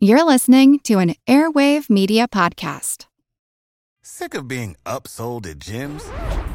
You're listening to an Airwave Media Podcast. Sick of being upsold at gyms?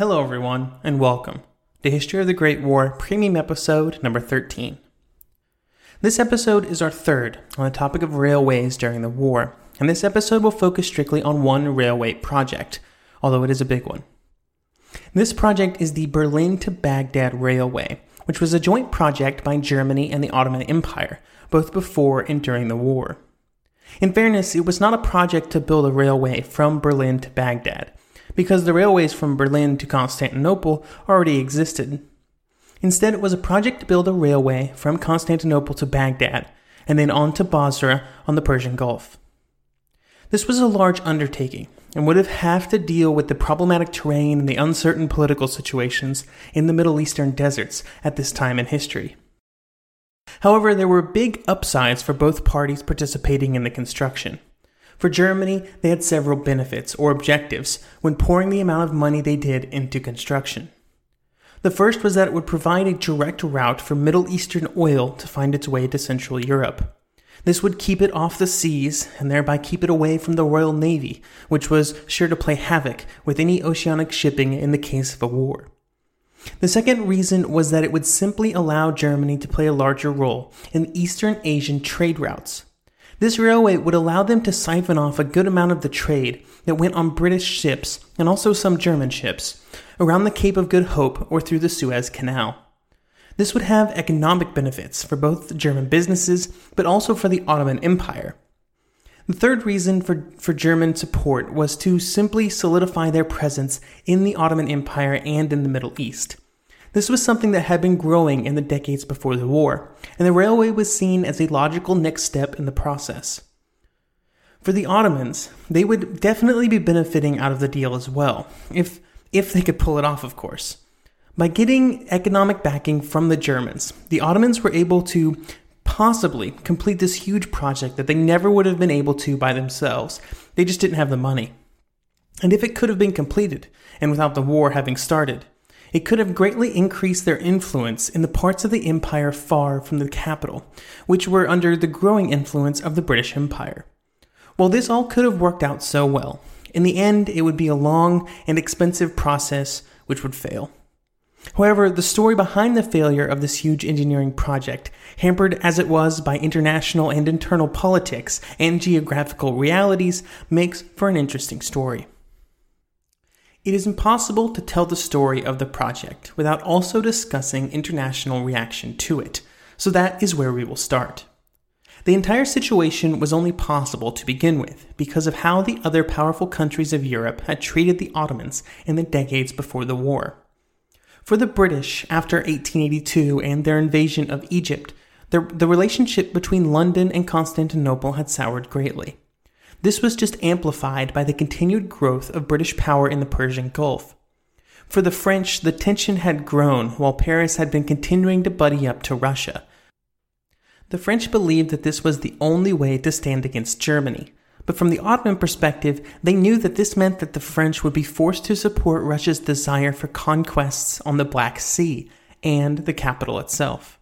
Hello, everyone, and welcome to History of the Great War Premium Episode number 13. This episode is our third on the topic of railways during the war, and this episode will focus strictly on one railway project, although it is a big one. This project is the Berlin to Baghdad Railway, which was a joint project by Germany and the Ottoman Empire, both before and during the war. In fairness, it was not a project to build a railway from Berlin to Baghdad, because the railways from Berlin to Constantinople already existed. Instead, it was a project to build a railway from Constantinople to Baghdad, and then on to Basra on the Persian Gulf. This was a large undertaking and would have had to deal with the problematic terrain and the uncertain political situations in the Middle Eastern deserts at this time in history. However, there were big upsides for both parties participating in the construction. For Germany, they had several benefits or objectives when pouring the amount of money they did into construction. The first was that it would provide a direct route for Middle Eastern oil to find its way to Central Europe. This would keep it off the seas and thereby keep it away from the Royal Navy, which was sure to play havoc with any oceanic shipping in the case of a war. The second reason was that it would simply allow Germany to play a larger role in Eastern Asian trade routes. This railway would allow them to siphon off a good amount of the trade that went on British ships and also some German ships around the Cape of Good Hope or through the Suez Canal. This would have economic benefits for both German businesses but also for the Ottoman Empire. The third reason for, for German support was to simply solidify their presence in the Ottoman Empire and in the Middle East. This was something that had been growing in the decades before the war, and the railway was seen as a logical next step in the process. For the Ottomans, they would definitely be benefiting out of the deal as well, if, if they could pull it off, of course. By getting economic backing from the Germans, the Ottomans were able to possibly complete this huge project that they never would have been able to by themselves. They just didn't have the money. And if it could have been completed, and without the war having started, it could have greatly increased their influence in the parts of the empire far from the capital, which were under the growing influence of the British Empire. While this all could have worked out so well, in the end it would be a long and expensive process which would fail. However, the story behind the failure of this huge engineering project, hampered as it was by international and internal politics and geographical realities, makes for an interesting story. It is impossible to tell the story of the project without also discussing international reaction to it, so that is where we will start. The entire situation was only possible to begin with because of how the other powerful countries of Europe had treated the Ottomans in the decades before the war. For the British, after 1882 and their invasion of Egypt, the, the relationship between London and Constantinople had soured greatly. This was just amplified by the continued growth of British power in the Persian Gulf. For the French, the tension had grown while Paris had been continuing to buddy up to Russia. The French believed that this was the only way to stand against Germany, but from the Ottoman perspective, they knew that this meant that the French would be forced to support Russia's desire for conquests on the Black Sea and the capital itself.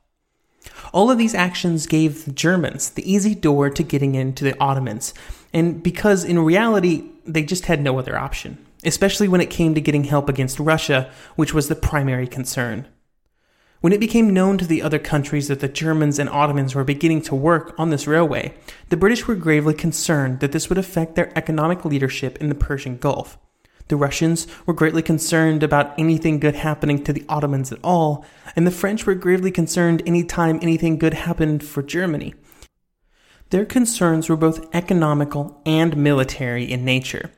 All of these actions gave the Germans the easy door to getting into the Ottomans, and because in reality, they just had no other option, especially when it came to getting help against Russia, which was the primary concern. When it became known to the other countries that the Germans and Ottomans were beginning to work on this railway, the British were gravely concerned that this would affect their economic leadership in the Persian Gulf. The Russians were greatly concerned about anything good happening to the Ottomans at all, and the French were gravely concerned anytime anything good happened for Germany. Their concerns were both economical and military in nature.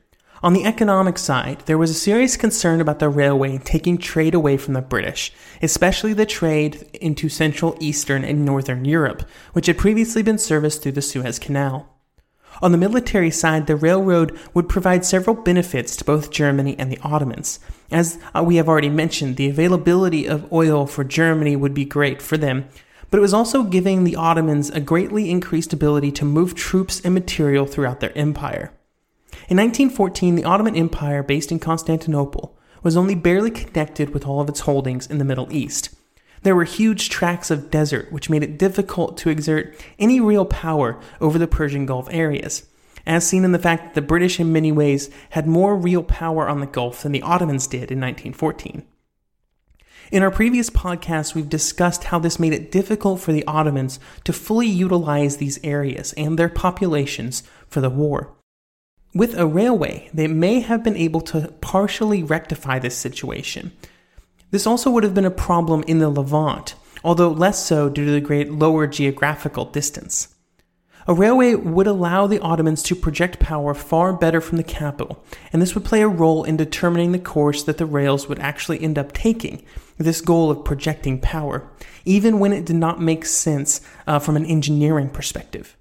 On the economic side, there was a serious concern about the railway taking trade away from the British, especially the trade into Central, Eastern, and Northern Europe, which had previously been serviced through the Suez Canal. On the military side, the railroad would provide several benefits to both Germany and the Ottomans. As uh, we have already mentioned, the availability of oil for Germany would be great for them, but it was also giving the Ottomans a greatly increased ability to move troops and material throughout their empire. In 1914, the Ottoman Empire, based in Constantinople, was only barely connected with all of its holdings in the Middle East. There were huge tracts of desert, which made it difficult to exert any real power over the Persian Gulf areas, as seen in the fact that the British, in many ways, had more real power on the Gulf than the Ottomans did in 1914. In our previous podcast, we've discussed how this made it difficult for the Ottomans to fully utilize these areas and their populations for the war. With a railway, they may have been able to partially rectify this situation. This also would have been a problem in the Levant, although less so due to the great lower geographical distance. A railway would allow the Ottomans to project power far better from the capital, and this would play a role in determining the course that the rails would actually end up taking, this goal of projecting power, even when it did not make sense uh, from an engineering perspective.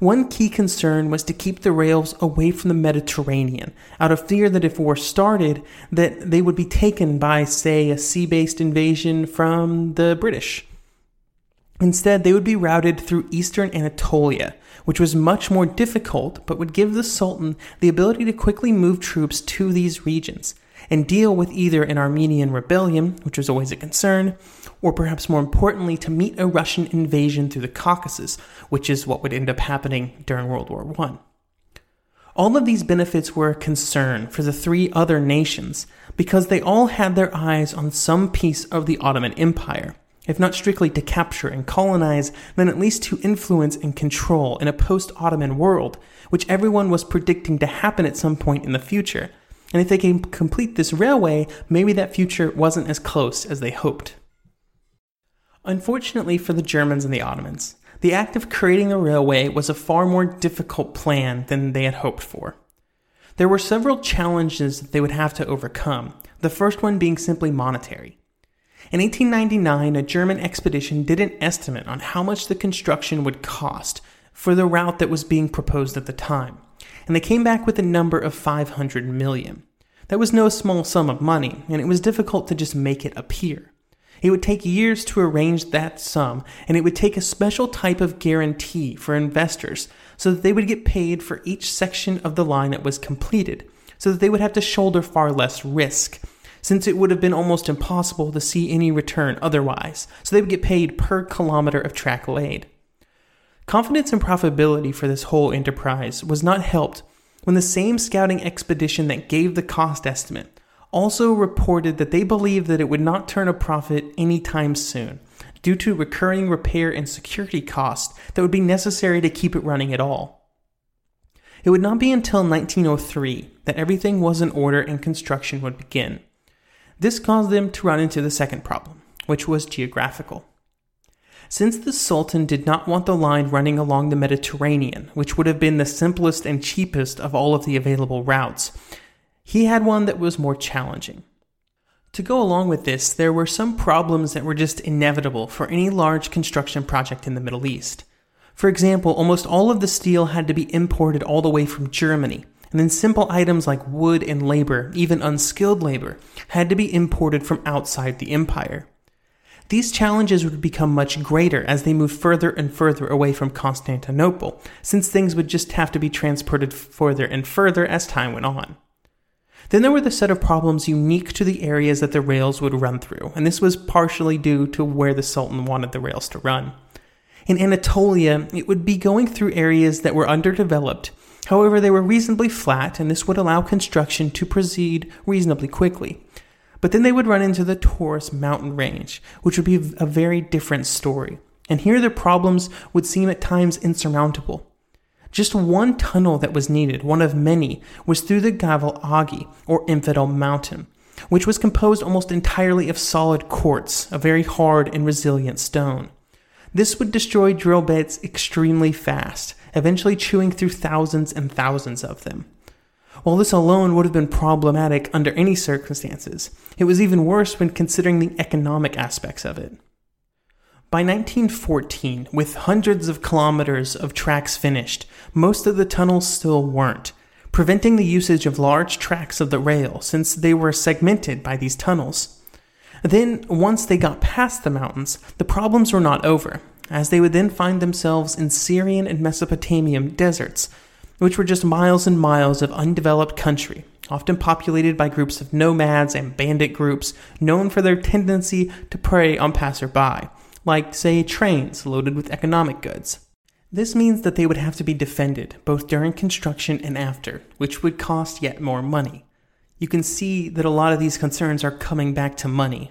One key concern was to keep the rails away from the Mediterranean, out of fear that if war started, that they would be taken by, say, a sea-based invasion from the British. Instead, they would be routed through eastern Anatolia, which was much more difficult, but would give the Sultan the ability to quickly move troops to these regions and deal with either an Armenian rebellion, which was always a concern, or perhaps more importantly, to meet a Russian invasion through the Caucasus, which is what would end up happening during World War I. All of these benefits were a concern for the three other nations because they all had their eyes on some piece of the Ottoman Empire, if not strictly to capture and colonize, then at least to influence and control in a post Ottoman world, which everyone was predicting to happen at some point in the future. And if they can complete this railway, maybe that future wasn't as close as they hoped. Unfortunately for the Germans and the Ottomans, the act of creating the railway was a far more difficult plan than they had hoped for. There were several challenges that they would have to overcome, the first one being simply monetary. In 1899, a German expedition did an estimate on how much the construction would cost for the route that was being proposed at the time, and they came back with a number of 500 million. That was no small sum of money, and it was difficult to just make it appear. It would take years to arrange that sum, and it would take a special type of guarantee for investors so that they would get paid for each section of the line that was completed, so that they would have to shoulder far less risk, since it would have been almost impossible to see any return otherwise, so they would get paid per kilometer of track laid. Confidence and profitability for this whole enterprise was not helped when the same scouting expedition that gave the cost estimate also reported that they believed that it would not turn a profit anytime soon due to recurring repair and security costs that would be necessary to keep it running at all. It would not be until 1903 that everything was in order and construction would begin. This caused them to run into the second problem, which was geographical. Since the Sultan did not want the line running along the Mediterranean, which would have been the simplest and cheapest of all of the available routes, he had one that was more challenging. To go along with this, there were some problems that were just inevitable for any large construction project in the Middle East. For example, almost all of the steel had to be imported all the way from Germany, and then simple items like wood and labor, even unskilled labor, had to be imported from outside the empire. These challenges would become much greater as they moved further and further away from Constantinople, since things would just have to be transported further and further as time went on. Then there were the set of problems unique to the areas that the rails would run through, and this was partially due to where the Sultan wanted the rails to run. In Anatolia, it would be going through areas that were underdeveloped. However, they were reasonably flat, and this would allow construction to proceed reasonably quickly. But then they would run into the Taurus mountain range, which would be a very different story. And here the problems would seem at times insurmountable. Just one tunnel that was needed, one of many, was through the Gavel Agi, or Infidel Mountain, which was composed almost entirely of solid quartz, a very hard and resilient stone. This would destroy drill beds extremely fast, eventually chewing through thousands and thousands of them. While this alone would have been problematic under any circumstances, it was even worse when considering the economic aspects of it. By 1914, with hundreds of kilometers of tracks finished, most of the tunnels still weren't, preventing the usage of large tracks of the rail since they were segmented by these tunnels. Then, once they got past the mountains, the problems were not over, as they would then find themselves in Syrian and Mesopotamian deserts, which were just miles and miles of undeveloped country, often populated by groups of nomads and bandit groups known for their tendency to prey on passerby like, say, trains loaded with economic goods. This means that they would have to be defended, both during construction and after, which would cost yet more money. You can see that a lot of these concerns are coming back to money.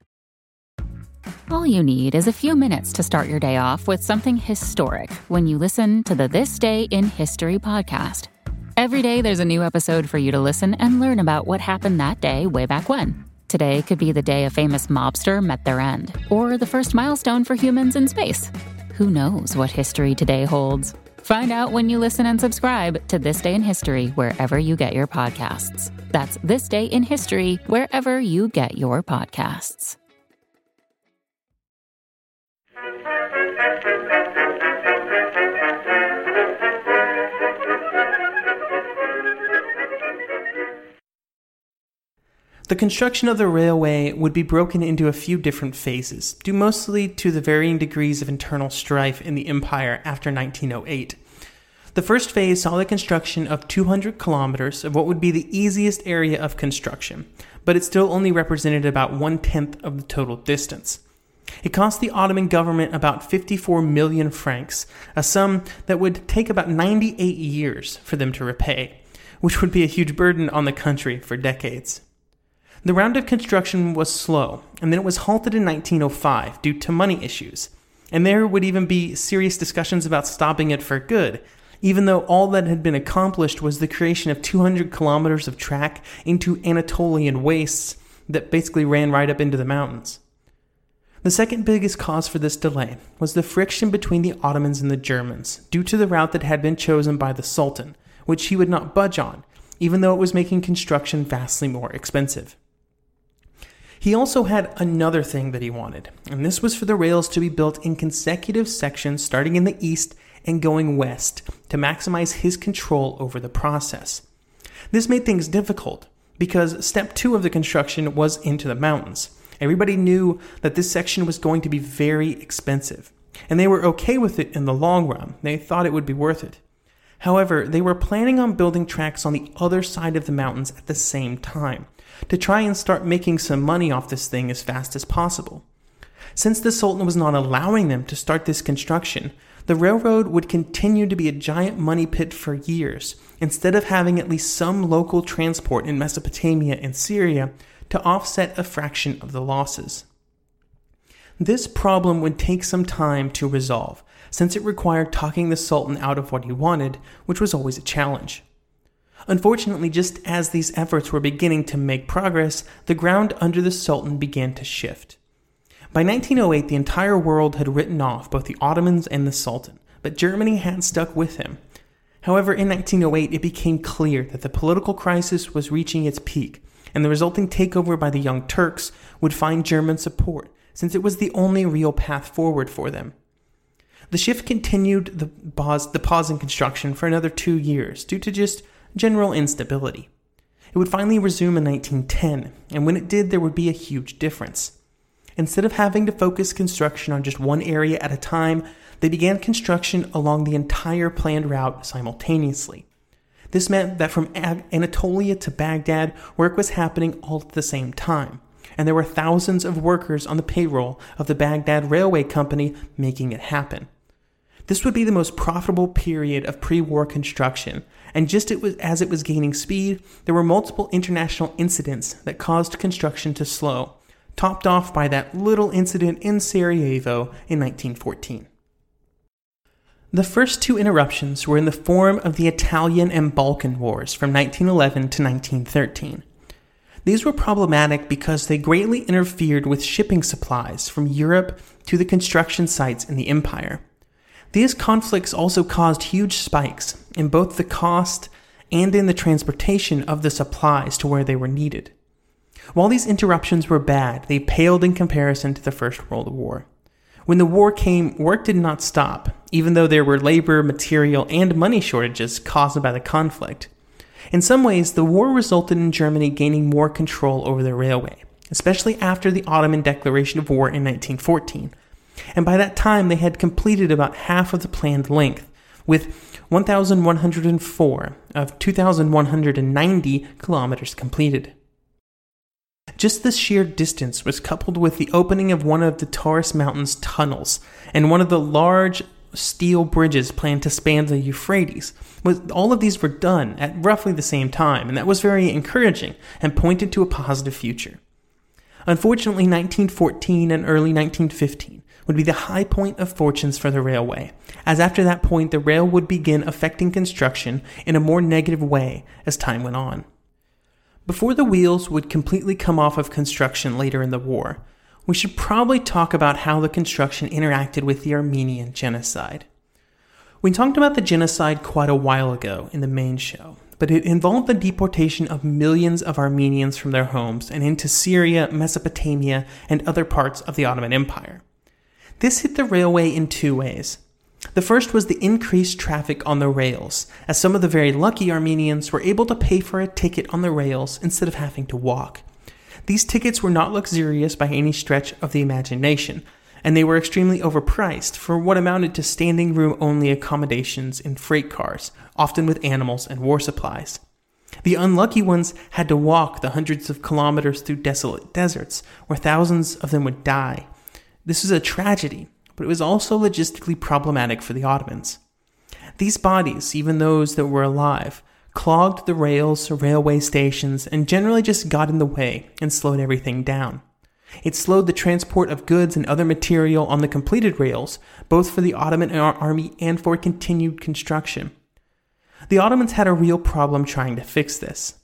All you need is a few minutes to start your day off with something historic when you listen to the This Day in History podcast. Every day, there's a new episode for you to listen and learn about what happened that day way back when. Today could be the day a famous mobster met their end, or the first milestone for humans in space. Who knows what history today holds? Find out when you listen and subscribe to This Day in History wherever you get your podcasts. That's This Day in History wherever you get your podcasts. The construction of the railway would be broken into a few different phases, due mostly to the varying degrees of internal strife in the empire after 1908. The first phase saw the construction of 200 kilometers of what would be the easiest area of construction, but it still only represented about one tenth of the total distance. It cost the Ottoman government about 54 million francs, a sum that would take about 98 years for them to repay, which would be a huge burden on the country for decades. The round of construction was slow, and then it was halted in 1905 due to money issues. And there would even be serious discussions about stopping it for good, even though all that had been accomplished was the creation of 200 kilometers of track into Anatolian wastes that basically ran right up into the mountains. The second biggest cause for this delay was the friction between the Ottomans and the Germans, due to the route that had been chosen by the Sultan, which he would not budge on, even though it was making construction vastly more expensive. He also had another thing that he wanted, and this was for the rails to be built in consecutive sections starting in the east and going west to maximize his control over the process. This made things difficult because step two of the construction was into the mountains. Everybody knew that this section was going to be very expensive, and they were okay with it in the long run. They thought it would be worth it. However, they were planning on building tracks on the other side of the mountains at the same time to try and start making some money off this thing as fast as possible. Since the Sultan was not allowing them to start this construction, the railroad would continue to be a giant money pit for years, instead of having at least some local transport in Mesopotamia and Syria to offset a fraction of the losses. This problem would take some time to resolve, since it required talking the Sultan out of what he wanted, which was always a challenge. Unfortunately, just as these efforts were beginning to make progress, the ground under the Sultan began to shift. By 1908, the entire world had written off both the Ottomans and the Sultan, but Germany had stuck with him. However, in 1908, it became clear that the political crisis was reaching its peak, and the resulting takeover by the Young Turks would find German support, since it was the only real path forward for them. The shift continued the pause, the pause in construction for another two years due to just general instability. It would finally resume in 1910, and when it did, there would be a huge difference. Instead of having to focus construction on just one area at a time, they began construction along the entire planned route simultaneously. This meant that from Anatolia to Baghdad, work was happening all at the same time, and there were thousands of workers on the payroll of the Baghdad Railway Company making it happen. This would be the most profitable period of pre war construction, and just it was, as it was gaining speed, there were multiple international incidents that caused construction to slow, topped off by that little incident in Sarajevo in 1914. The first two interruptions were in the form of the Italian and Balkan Wars from 1911 to 1913. These were problematic because they greatly interfered with shipping supplies from Europe to the construction sites in the empire. These conflicts also caused huge spikes in both the cost and in the transportation of the supplies to where they were needed. While these interruptions were bad, they paled in comparison to the First World War. When the war came, work did not stop, even though there were labor, material, and money shortages caused by the conflict. In some ways, the war resulted in Germany gaining more control over the railway, especially after the Ottoman declaration of war in 1914. And by that time, they had completed about half of the planned length, with 1,104 of 2,190 kilometers completed. Just the sheer distance was coupled with the opening of one of the Taurus Mountains tunnels and one of the large steel bridges planned to span the Euphrates. All of these were done at roughly the same time, and that was very encouraging and pointed to a positive future. Unfortunately, 1914 and early 1915 would be the high point of fortunes for the railway, as after that point the rail would begin affecting construction in a more negative way as time went on. Before the wheels would completely come off of construction later in the war, we should probably talk about how the construction interacted with the Armenian genocide. We talked about the genocide quite a while ago in the main show, but it involved the deportation of millions of Armenians from their homes and into Syria, Mesopotamia, and other parts of the Ottoman Empire. This hit the railway in two ways. The first was the increased traffic on the rails, as some of the very lucky Armenians were able to pay for a ticket on the rails instead of having to walk. These tickets were not luxurious by any stretch of the imagination, and they were extremely overpriced for what amounted to standing room only accommodations in freight cars, often with animals and war supplies. The unlucky ones had to walk the hundreds of kilometers through desolate deserts, where thousands of them would die. This was a tragedy, but it was also logistically problematic for the Ottomans. These bodies, even those that were alive, clogged the rails, railway stations, and generally just got in the way and slowed everything down. It slowed the transport of goods and other material on the completed rails, both for the Ottoman army and for continued construction. The Ottomans had a real problem trying to fix this.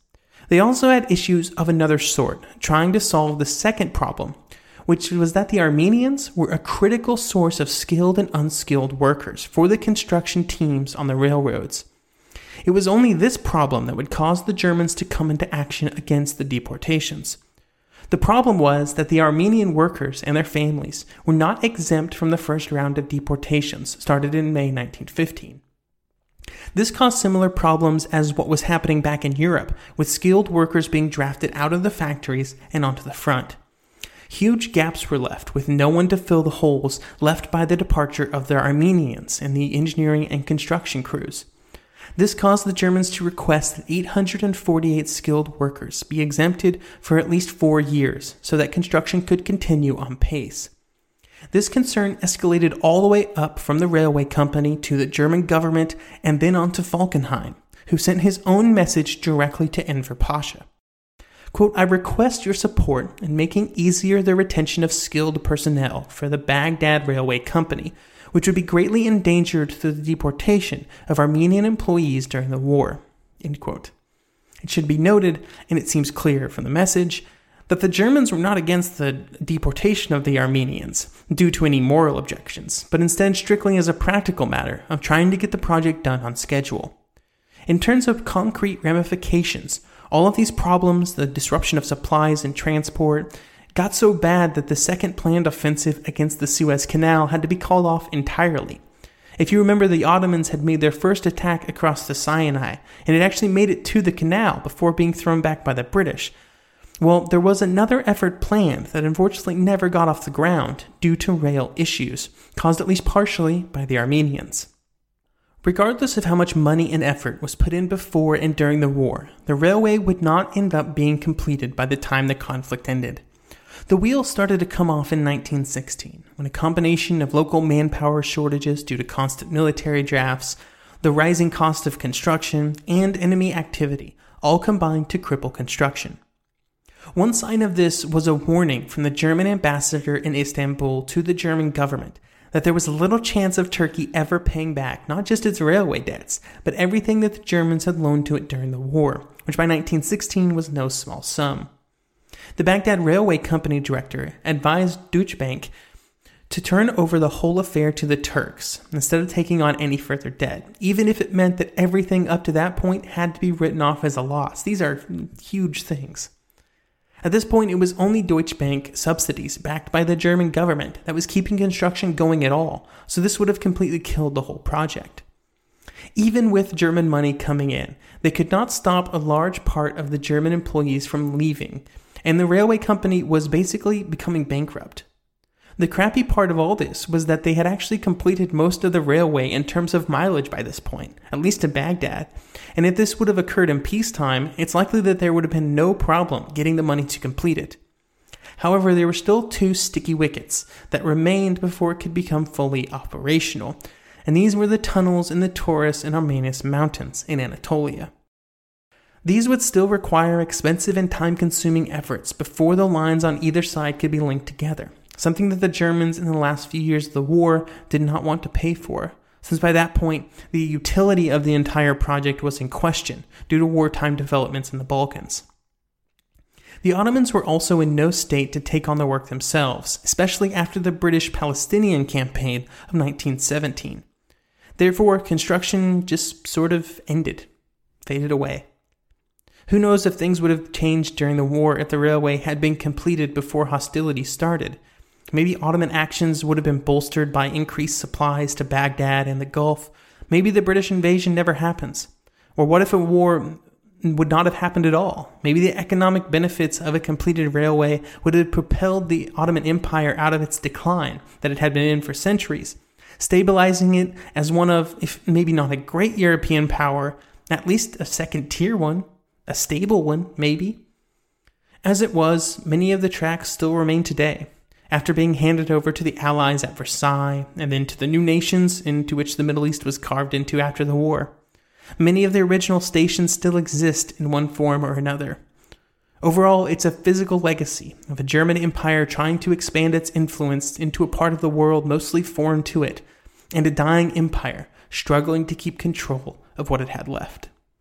They also had issues of another sort, trying to solve the second problem, which was that the Armenians were a critical source of skilled and unskilled workers for the construction teams on the railroads. It was only this problem that would cause the Germans to come into action against the deportations. The problem was that the Armenian workers and their families were not exempt from the first round of deportations started in May 1915. This caused similar problems as what was happening back in Europe, with skilled workers being drafted out of the factories and onto the front. Huge gaps were left, with no one to fill the holes left by the departure of their Armenians and the engineering and construction crews. This caused the Germans to request that 848 skilled workers be exempted for at least four years so that construction could continue on pace. This concern escalated all the way up from the railway company to the German government and then on to Falkenhayn, who sent his own message directly to Enver Pasha. Quote, I request your support in making easier the retention of skilled personnel for the Baghdad Railway Company, which would be greatly endangered through the deportation of Armenian employees during the war. End quote. It should be noted, and it seems clear from the message, that the Germans were not against the deportation of the Armenians due to any moral objections, but instead strictly as a practical matter of trying to get the project done on schedule. In terms of concrete ramifications, all of these problems, the disruption of supplies and transport, got so bad that the second planned offensive against the Suez Canal had to be called off entirely. If you remember, the Ottomans had made their first attack across the Sinai, and it actually made it to the canal before being thrown back by the British, well, there was another effort planned that unfortunately never got off the ground due to rail issues, caused at least partially by the Armenians. Regardless of how much money and effort was put in before and during the war, the railway would not end up being completed by the time the conflict ended. The wheels started to come off in 1916 when a combination of local manpower shortages due to constant military drafts, the rising cost of construction, and enemy activity all combined to cripple construction. One sign of this was a warning from the German ambassador in Istanbul to the German government that there was little chance of Turkey ever paying back not just its railway debts, but everything that the Germans had loaned to it during the war, which by 1916 was no small sum. The Baghdad Railway Company director advised Deutsche Bank to turn over the whole affair to the Turks instead of taking on any further debt, even if it meant that everything up to that point had to be written off as a loss. These are huge things. At this point, it was only Deutsche Bank subsidies backed by the German government that was keeping construction going at all, so this would have completely killed the whole project. Even with German money coming in, they could not stop a large part of the German employees from leaving, and the railway company was basically becoming bankrupt. The crappy part of all this was that they had actually completed most of the railway in terms of mileage by this point, at least to Baghdad. And if this would have occurred in peacetime, it's likely that there would have been no problem getting the money to complete it. However, there were still two sticky wickets that remained before it could become fully operational, and these were the tunnels in the Taurus and Armanus mountains in Anatolia. These would still require expensive and time consuming efforts before the lines on either side could be linked together, something that the Germans in the last few years of the war did not want to pay for, since by that point the utility of the entire project was in question due to wartime developments in the Balkans. The Ottomans were also in no state to take on the work themselves, especially after the British Palestinian campaign of 1917. Therefore, construction just sort of ended, faded away. Who knows if things would have changed during the war if the railway had been completed before hostilities started, Maybe Ottoman actions would have been bolstered by increased supplies to Baghdad and the Gulf. Maybe the British invasion never happens. Or what if a war would not have happened at all? Maybe the economic benefits of a completed railway would have propelled the Ottoman Empire out of its decline that it had been in for centuries, stabilizing it as one of, if maybe not a great European power, at least a second tier one, a stable one, maybe. As it was, many of the tracks still remain today after being handed over to the Allies at Versailles and then to the new nations into which the Middle East was carved into after the war. Many of the original stations still exist in one form or another. Overall, it's a physical legacy of a German empire trying to expand its influence into a part of the world mostly foreign to it, and a dying empire struggling to keep control of what it had left.